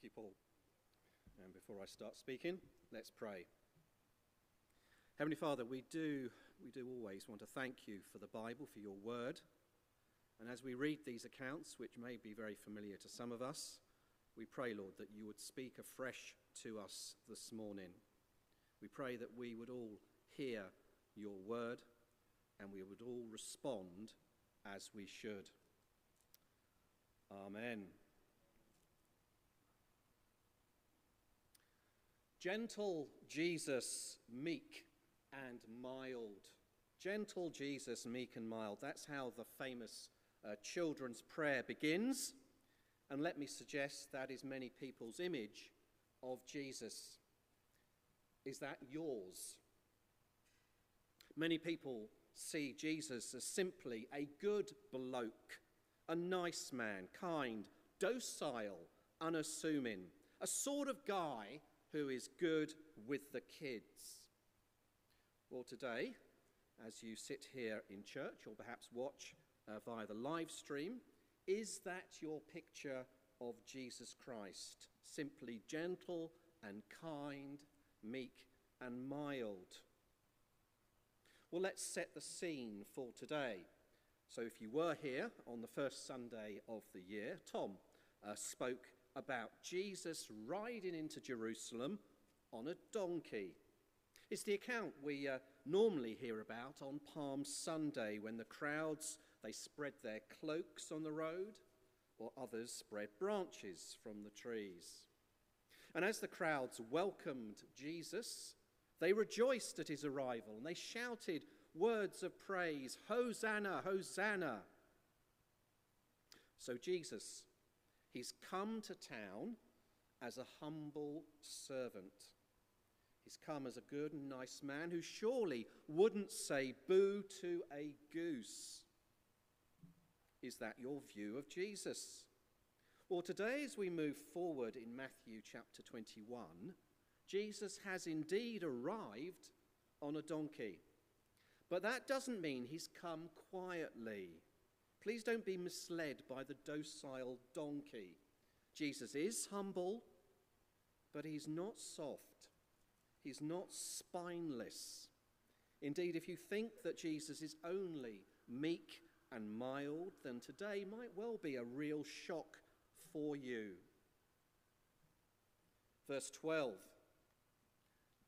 Thank you, Paul. And before I start speaking, let's pray. Heavenly Father, we do, we do always want to thank you for the Bible, for your word. And as we read these accounts, which may be very familiar to some of us, we pray, Lord, that you would speak afresh to us this morning. We pray that we would all hear your word and we would all respond as we should. Amen. Gentle Jesus, meek and mild. Gentle Jesus, meek and mild. That's how the famous uh, children's prayer begins. And let me suggest that is many people's image of Jesus. Is that yours? Many people see Jesus as simply a good bloke, a nice man, kind, docile, unassuming, a sort of guy who is good with the kids. Well, today, as you sit here in church or perhaps watch uh, via the live stream, is that your picture of Jesus Christ? Simply gentle and kind, meek and mild. Well, let's set the scene for today. So, if you were here on the first Sunday of the year, Tom uh, spoke about Jesus riding into Jerusalem on a donkey. It's the account we uh, normally hear about on Palm Sunday when the crowds they spread their cloaks on the road or others spread branches from the trees. And as the crowds welcomed Jesus, they rejoiced at his arrival and they shouted words of praise Hosanna, Hosanna. So Jesus He's come to town as a humble servant. He's come as a good and nice man who surely wouldn't say boo to a goose. Is that your view of Jesus? Well, today, as we move forward in Matthew chapter 21, Jesus has indeed arrived on a donkey. But that doesn't mean he's come quietly. Please don't be misled by the docile donkey. Jesus is humble, but he's not soft. He's not spineless. Indeed, if you think that Jesus is only meek and mild, then today might well be a real shock for you. Verse 12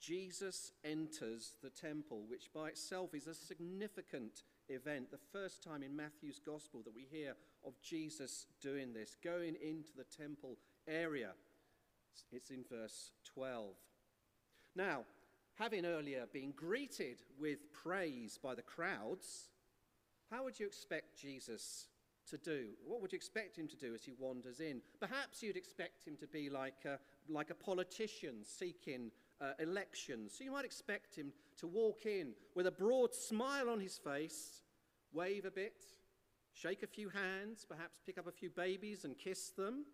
Jesus enters the temple, which by itself is a significant event, the first time in Matthew's gospel that we hear of Jesus doing this, going into the temple area. It's in verse 12. Now, having earlier been greeted with praise by the crowds, how would you expect Jesus to do? What would you expect him to do as he wanders in? Perhaps you'd expect him to be like a, like a politician seeking uh. So you might expect him to walk in with a broad smile on his face, wave a bit, shake a few hands, perhaps pick up a few babies and kiss them.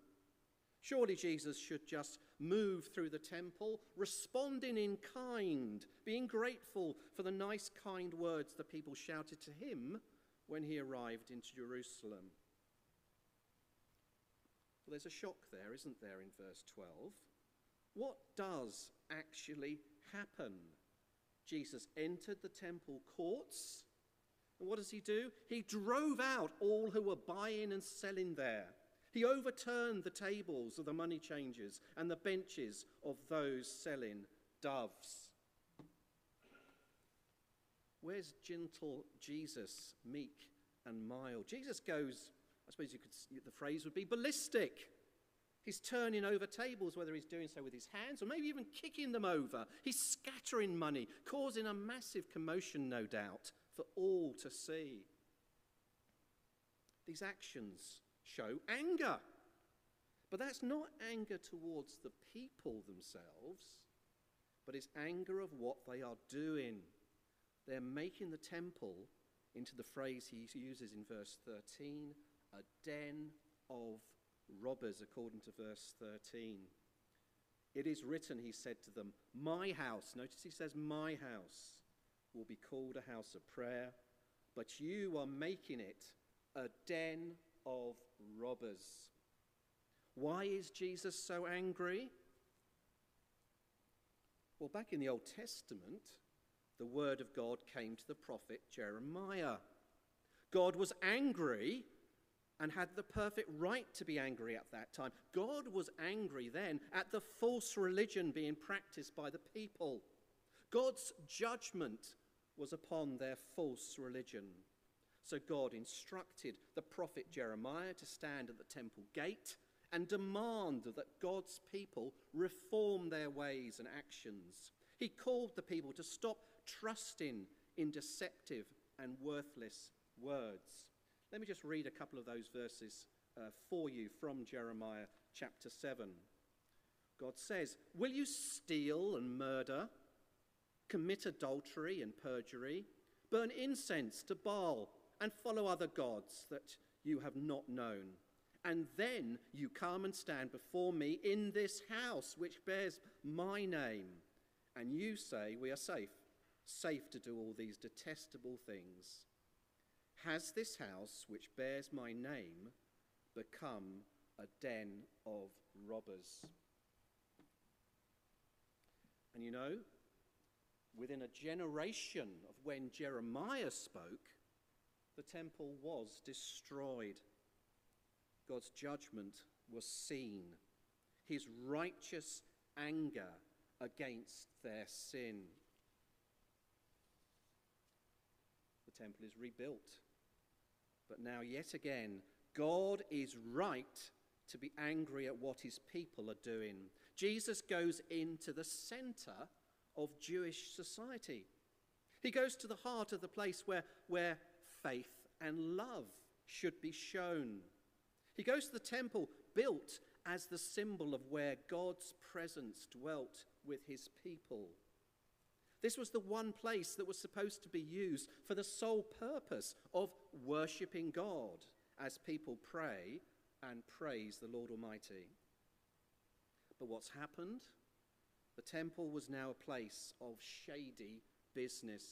Surely Jesus should just move through the temple, responding in kind, being grateful for the nice, kind words the people shouted to him when he arrived into Jerusalem. Well, there's a shock there, isn't there, in verse 12? What does actually happen? Jesus entered the temple courts, and what does he do? He drove out all who were buying and selling there. He overturned the tables of the money changers and the benches of those selling doves. Where's gentle Jesus, meek and mild? Jesus goes, I suppose you could, the phrase would be ballistic. He's turning over tables, whether he's doing so with his hands or maybe even kicking them over. He's scattering money, causing a massive commotion, no doubt, for all to see. These actions show anger. But that's not anger towards the people themselves, but it's anger of what they are doing. They're making the temple into the phrase he uses in verse 13 a den of robbers, according to verse 13. It is written, he said to them, My house, notice he says, My house will be called a house of prayer, but you are making it a den of robbers. Why is Jesus so angry? Well, back in the Old Testament, the word of God came to the prophet Jeremiah. God was angry and had the perfect right to be angry at that time. God was angry then at the false religion being practiced by the people. God's judgment was upon their false religion. So God instructed the prophet Jeremiah to stand at the temple gate and demand that God's people reform their ways and actions. He called the people to stop trusting in deceptive and worthless words. Let me just read a couple of those verses uh, for you from Jeremiah chapter 7. God says, Will you steal and murder, commit adultery and perjury, burn incense to Baal, and follow other gods that you have not known? And then you come and stand before me in this house which bears my name, and you say, We are safe, safe to do all these detestable things. Has this house, which bears my name, become a den of robbers? And you know, within a generation of when Jeremiah spoke, the temple was destroyed. God's judgment was seen, his righteous anger against their sin. The temple is rebuilt. But now, yet again, God is right to be angry at what his people are doing. Jesus goes into the center of Jewish society. He goes to the heart of the place where, where faith and love should be shown. He goes to the temple built as the symbol of where God's presence dwelt with his people. This was the one place that was supposed to be used for the sole purpose of worshipping God as people pray and praise the Lord Almighty. But what's happened? The temple was now a place of shady business.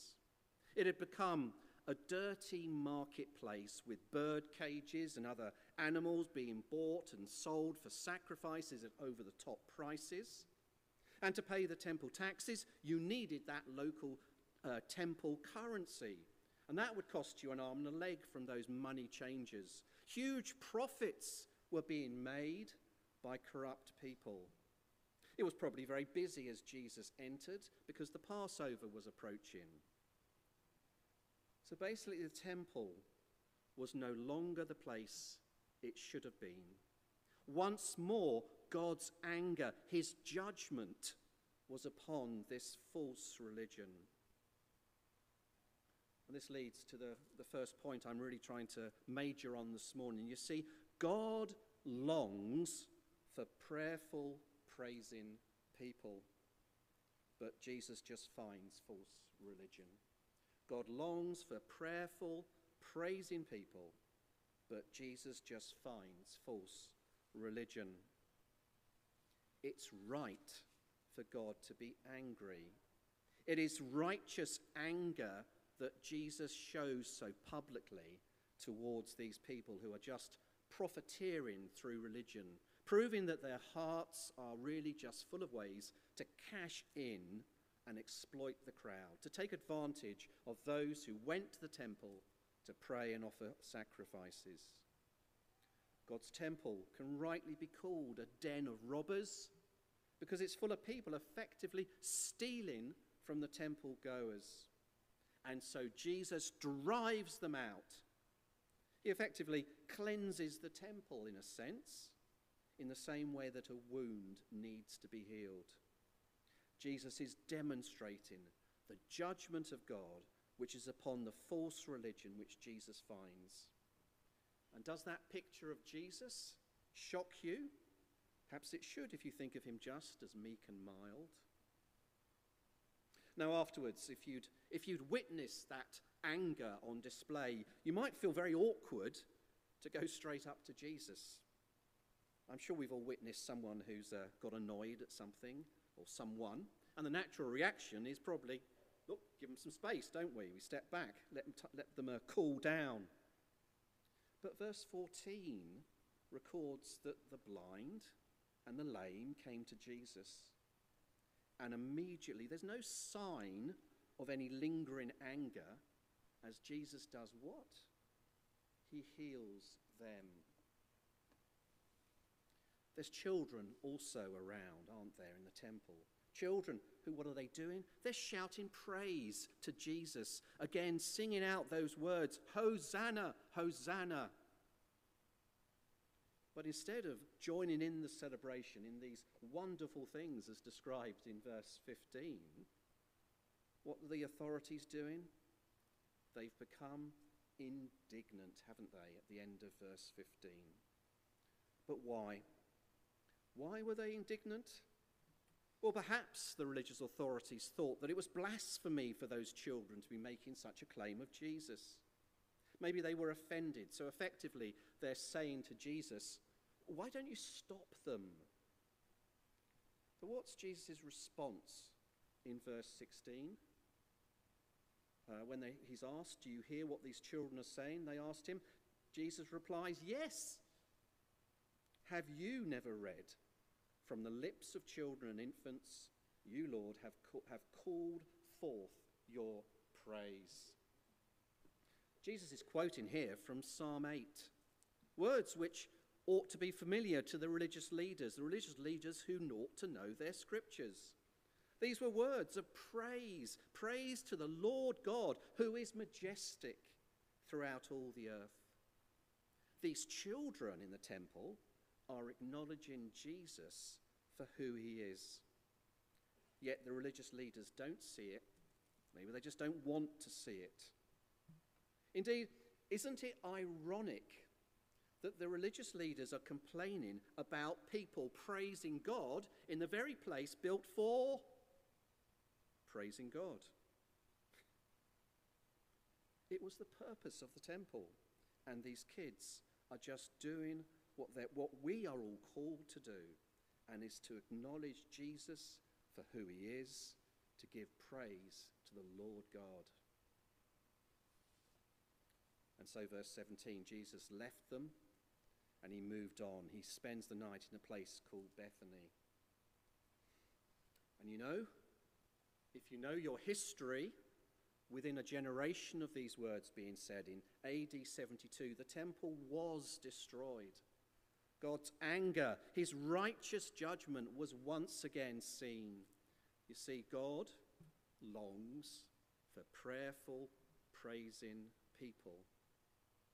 It had become a dirty marketplace with bird cages and other animals being bought and sold for sacrifices at over the top prices. And to pay the temple taxes, you needed that local uh, temple currency. And that would cost you an arm and a leg from those money changers. Huge profits were being made by corrupt people. It was probably very busy as Jesus entered because the Passover was approaching. So basically, the temple was no longer the place it should have been. Once more, God's anger, his judgment, was upon this false religion. And this leads to the, the first point I'm really trying to major on this morning. You see, God longs for prayerful, praising people, but Jesus just finds false religion. God longs for prayerful, praising people, but Jesus just finds false religion. It's right for God to be angry. It is righteous anger that Jesus shows so publicly towards these people who are just profiteering through religion, proving that their hearts are really just full of ways to cash in and exploit the crowd, to take advantage of those who went to the temple to pray and offer sacrifices. God's temple can rightly be called a den of robbers because it's full of people effectively stealing from the temple goers. And so Jesus drives them out. He effectively cleanses the temple in a sense, in the same way that a wound needs to be healed. Jesus is demonstrating the judgment of God which is upon the false religion which Jesus finds. And does that picture of Jesus shock you? Perhaps it should if you think of him just as meek and mild. Now, afterwards, if you'd, if you'd witnessed that anger on display, you might feel very awkward to go straight up to Jesus. I'm sure we've all witnessed someone who's uh, got annoyed at something or someone, and the natural reaction is probably, look, give them some space, don't we? We step back, let them, t- let them uh, cool down. But verse 14 records that the blind and the lame came to Jesus. And immediately, there's no sign of any lingering anger as Jesus does what? He heals them. There's children also around, aren't there, in the temple? Children who, what are they doing? They're shouting praise to Jesus. Again, singing out those words Hosanna, Hosanna. But instead of joining in the celebration in these wonderful things as described in verse 15, what are the authorities doing? They've become indignant, haven't they, at the end of verse 15? But why? Why were they indignant? Well, perhaps the religious authorities thought that it was blasphemy for those children to be making such a claim of Jesus. Maybe they were offended, so effectively they're saying to Jesus, Why don't you stop them? But what's Jesus' response in verse 16? Uh, when they, he's asked, Do you hear what these children are saying? They asked him. Jesus replies, Yes. Have you never read? From the lips of children and infants, you, Lord, have, have called forth your praise. Jesus is quoting here from Psalm 8, words which ought to be familiar to the religious leaders, the religious leaders who ought to know their scriptures. These were words of praise, praise to the Lord God, who is majestic throughout all the earth. These children in the temple are acknowledging Jesus for who he is. Yet the religious leaders don't see it. Maybe they just don't want to see it. Indeed, isn't it ironic that the religious leaders are complaining about people praising God in the very place built for praising God? It was the purpose of the temple, and these kids are just doing what, what we are all called to do, and is to acknowledge Jesus for who he is, to give praise to the Lord God. And so, verse 17 Jesus left them and he moved on. He spends the night in a place called Bethany. And you know, if you know your history, within a generation of these words being said in AD 72, the temple was destroyed. God's anger, his righteous judgment was once again seen. You see, God longs for prayerful, praising people.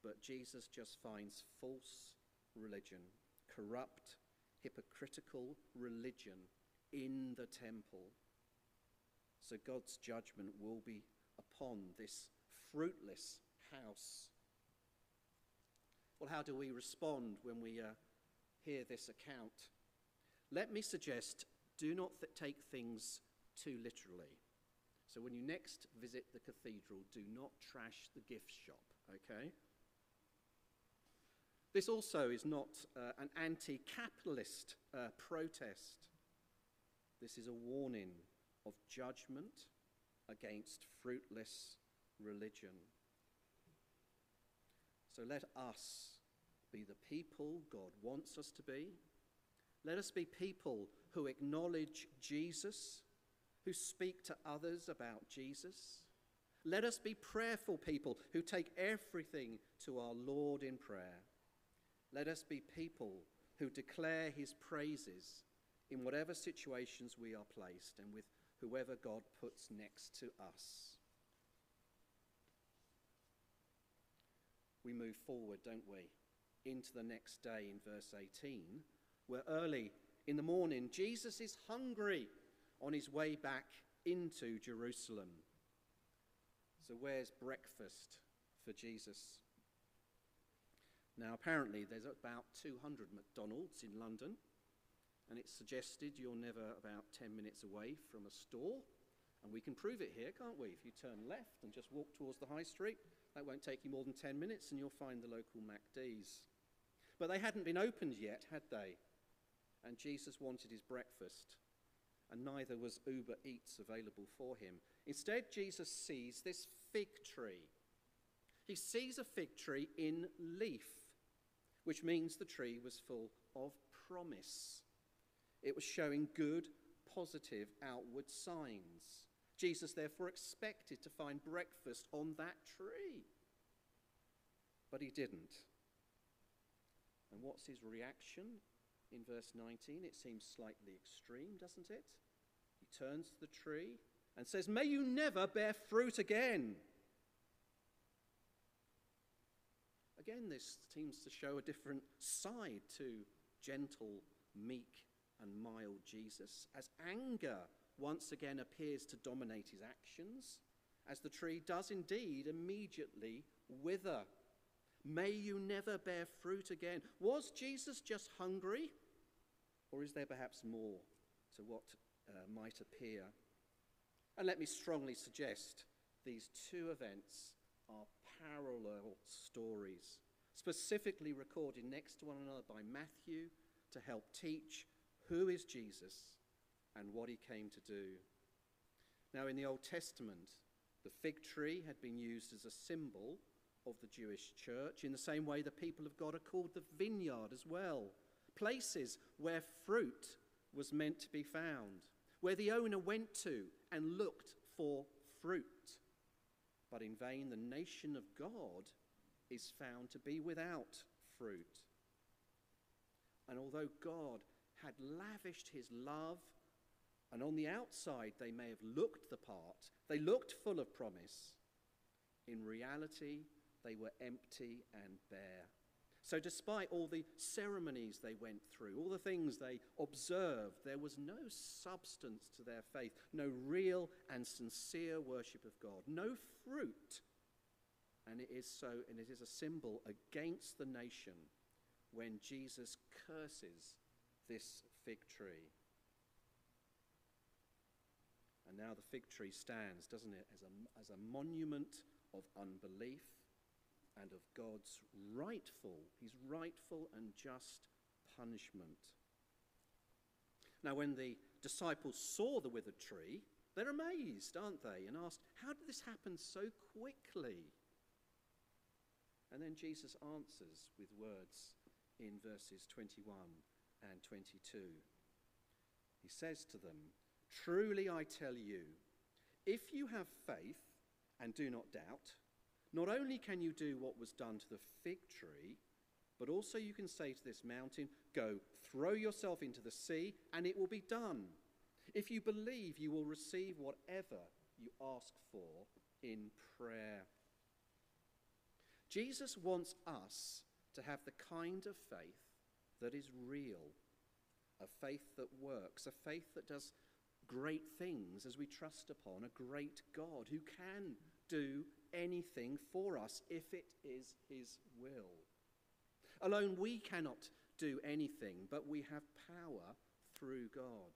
But Jesus just finds false religion, corrupt, hypocritical religion in the temple. So God's judgment will be upon this fruitless house. Well, how do we respond when we uh, hear this account. Let me suggest do not th- take things too literally. So when you next visit the cathedral, do not trash the gift shop, okay? This also is not uh, an anti capitalist uh, protest. This is a warning of judgment against fruitless religion. So let us be the people God wants us to be. Let us be people who acknowledge Jesus, who speak to others about Jesus. Let us be prayerful people who take everything to our Lord in prayer. Let us be people who declare his praises in whatever situations we are placed and with whoever God puts next to us. We move forward, don't we? into the next day in verse 18, where early in the morning Jesus is hungry on his way back into Jerusalem. So, where's breakfast for Jesus? Now, apparently, there's about 200 McDonald's in London, and it's suggested you're never about 10 minutes away from a store. And we can prove it here, can't we? If you turn left and just walk towards the high street, that won't take you more than 10 minutes, and you'll find the local MacD's. But they hadn't been opened yet, had they? And Jesus wanted his breakfast, and neither was Uber Eats available for him. Instead, Jesus sees this fig tree. He sees a fig tree in leaf. Which means the tree was full of promise. It was showing good, positive outward signs. Jesus therefore expected to find breakfast on that tree. But he didn't. And what's his reaction in verse 19? It seems slightly extreme, doesn't it? He turns to the tree and says, May you never bear fruit again. Again, this seems to show a different side to gentle, meek, and mild Jesus, as anger once again appears to dominate his actions, as the tree does indeed immediately wither. May you never bear fruit again. Was Jesus just hungry? Or is there perhaps more to what uh, might appear? And let me strongly suggest these two events are parallel stories, specifically recorded next to one another by Matthew to help teach who is Jesus and what he came to do. Now, in the Old Testament, the fig tree had been used as a symbol of the Jewish church, in the same way the people of God are called the vineyard as well. Places where fruit was meant to be found, where the owner went to and looked for fruit. But in vain, the nation of God is found to be without fruit. And although God had lavished his love, and on the outside they may have looked the part, they looked full of promise, in reality, they were empty and bare. So, despite all the ceremonies they went through, all the things they observed, there was no substance to their faith, no real and sincere worship of God, no fruit. And it is so, and it is a symbol against the nation when Jesus curses this fig tree. And now the fig tree stands, doesn't it, as a, as a monument of unbelief and of God's rightful, his rightful and just punishment. Now, when the disciples saw the withered tree, they're amazed, aren't they? And asked, How did this happen so quickly? And then Jesus answers with words in verses 21 and 22. He says to them, Truly I tell you, if you have faith and do not doubt, not only can you do what was done to the fig tree, but also you can say to this mountain, Go, throw yourself into the sea, and it will be done. If you believe, you will receive whatever you ask for in prayer. Jesus wants us to have the kind of faith that is real, a faith that works, a faith that does great things as we trust upon a great God who can do anything for us if it is His will. Alone we cannot do anything, but we have power through God.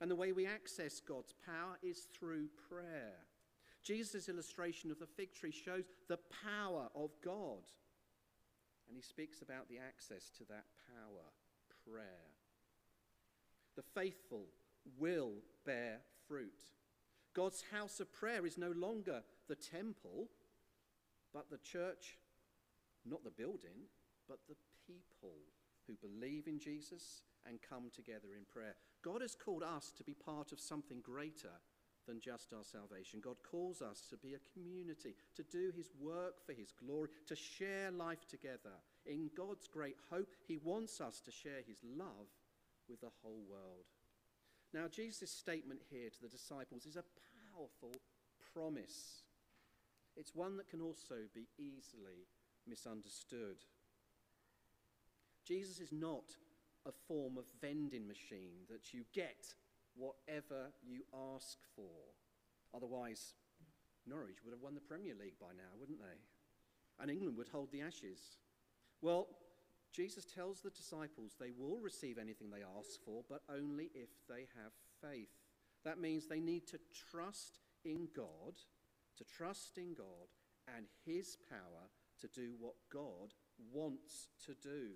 And the way we access God's power is through prayer. Jesus' illustration of the fig tree shows the power of God. And he speaks about the access to that power prayer. The faithful will bear fruit. God's house of prayer is no longer the temple, but the church, not the building, but the people who believe in Jesus and come together in prayer. God has called us to be part of something greater than just our salvation. God calls us to be a community, to do his work for his glory, to share life together. In God's great hope, he wants us to share his love with the whole world. Now, Jesus' statement here to the disciples is a powerful promise. It's one that can also be easily misunderstood. Jesus is not a form of vending machine that you get whatever you ask for. Otherwise, Norwich would have won the Premier League by now, wouldn't they? And England would hold the ashes. Well, Jesus tells the disciples they will receive anything they ask for, but only if they have faith. That means they need to trust in God, to trust in God and His power to do what God wants to do.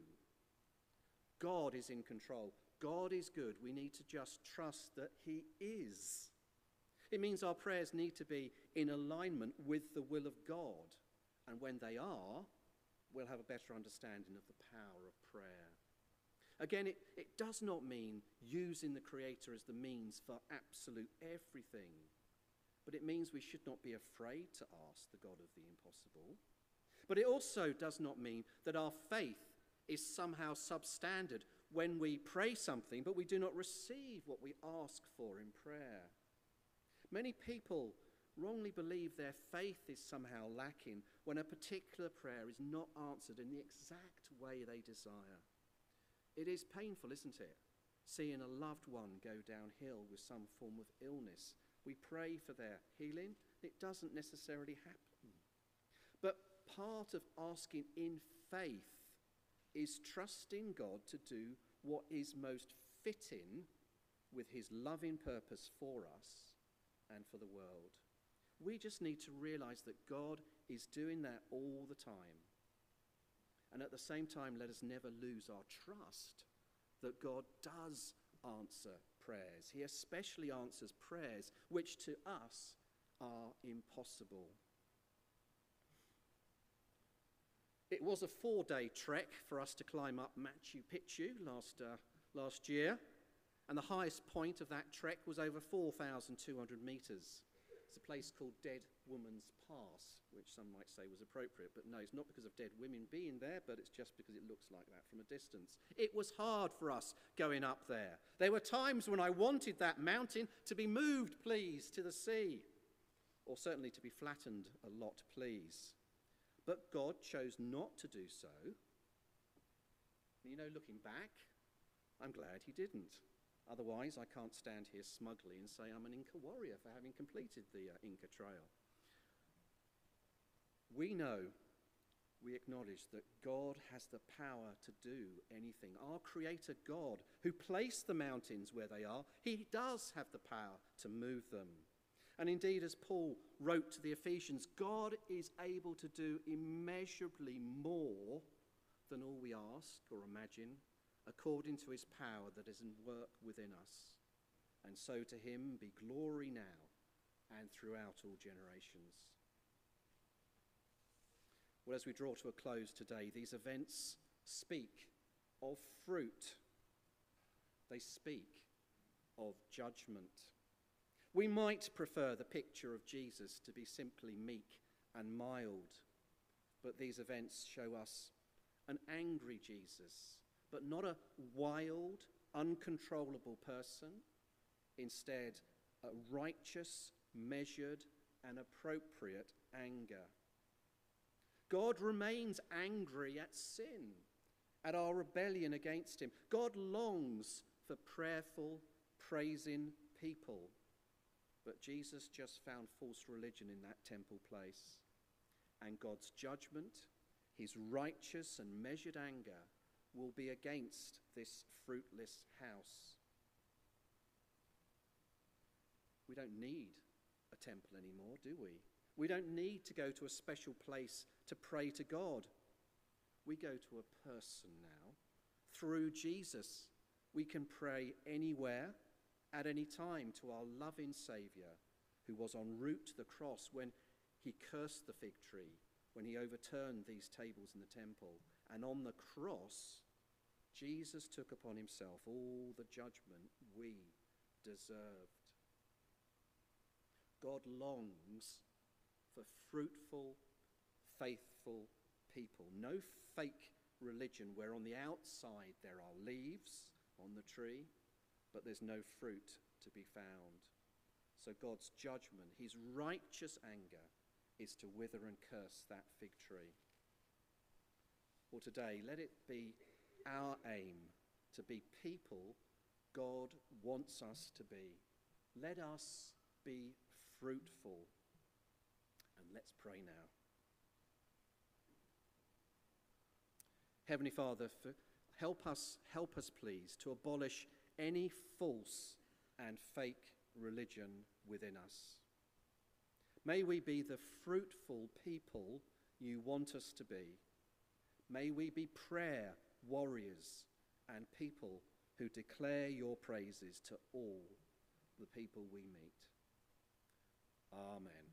God is in control. God is good. We need to just trust that He is. It means our prayers need to be in alignment with the will of God. And when they are, we'll have a better understanding of the power of prayer. Again, it, it does not mean using the Creator as the means for absolute everything, but it means we should not be afraid to ask the God of the impossible. But it also does not mean that our faith is somehow substandard when we pray something, but we do not receive what we ask for in prayer. Many people wrongly believe their faith is somehow lacking when a particular prayer is not answered in the exact way they desire. It is painful, isn't it? Seeing a loved one go downhill with some form of illness. We pray for their healing, it doesn't necessarily happen. But part of asking in faith is trusting God to do what is most fitting with his loving purpose for us and for the world. We just need to realize that God is doing that all the time. And at the same time, let us never lose our trust that God does answer prayers. He especially answers prayers which to us are impossible. It was a four day trek for us to climb up Machu Picchu last, uh, last year, and the highest point of that trek was over 4,200 metres. It's a place called Dead Woman's Pass, which some might say was appropriate, but no, it's not because of dead women being there, but it's just because it looks like that from a distance. It was hard for us going up there. There were times when I wanted that mountain to be moved, please, to the sea, or certainly to be flattened a lot, please. But God chose not to do so. You know, looking back, I'm glad he didn't. Otherwise, I can't stand here smugly and say I'm an Inca warrior for having completed the uh, Inca Trail. We know, we acknowledge that God has the power to do anything. Our Creator God, who placed the mountains where they are, He does have the power to move them. And indeed, as Paul wrote to the Ephesians, God is able to do immeasurably more than all we ask or imagine, according to his power that is in work within us. And so to him be glory now and throughout all generations. Well, as we draw to a close today, these events speak of fruit, they speak of judgment. We might prefer the picture of Jesus to be simply meek and mild, but these events show us an angry Jesus, but not a wild, uncontrollable person. Instead, a righteous, measured, and appropriate anger. God remains angry at sin, at our rebellion against Him. God longs for prayerful, praising people. But Jesus just found false religion in that temple place. And God's judgment, his righteous and measured anger, will be against this fruitless house. We don't need a temple anymore, do we? We don't need to go to a special place to pray to God. We go to a person now. Through Jesus, we can pray anywhere at any time to our loving Saviour who was en route to the cross when he cursed the fig tree, when he overturned these tables in the temple. And on the cross, Jesus took upon himself all the judgment we deserved. God longs for fruitful, faithful people. No fake religion where on the outside there are leaves on the tree but there's no fruit to be found. So God's judgment, his righteous anger, is to wither and curse that fig tree. Or today, let it be our aim to be people God wants us to be. Let us be fruitful. And let's pray now. Heavenly Father, help us, help us, please, to abolish any false and fake religion within us. May we be the fruitful people you want us to be. May we be prayer warriors and people who declare your praises to all the people we meet. Amen.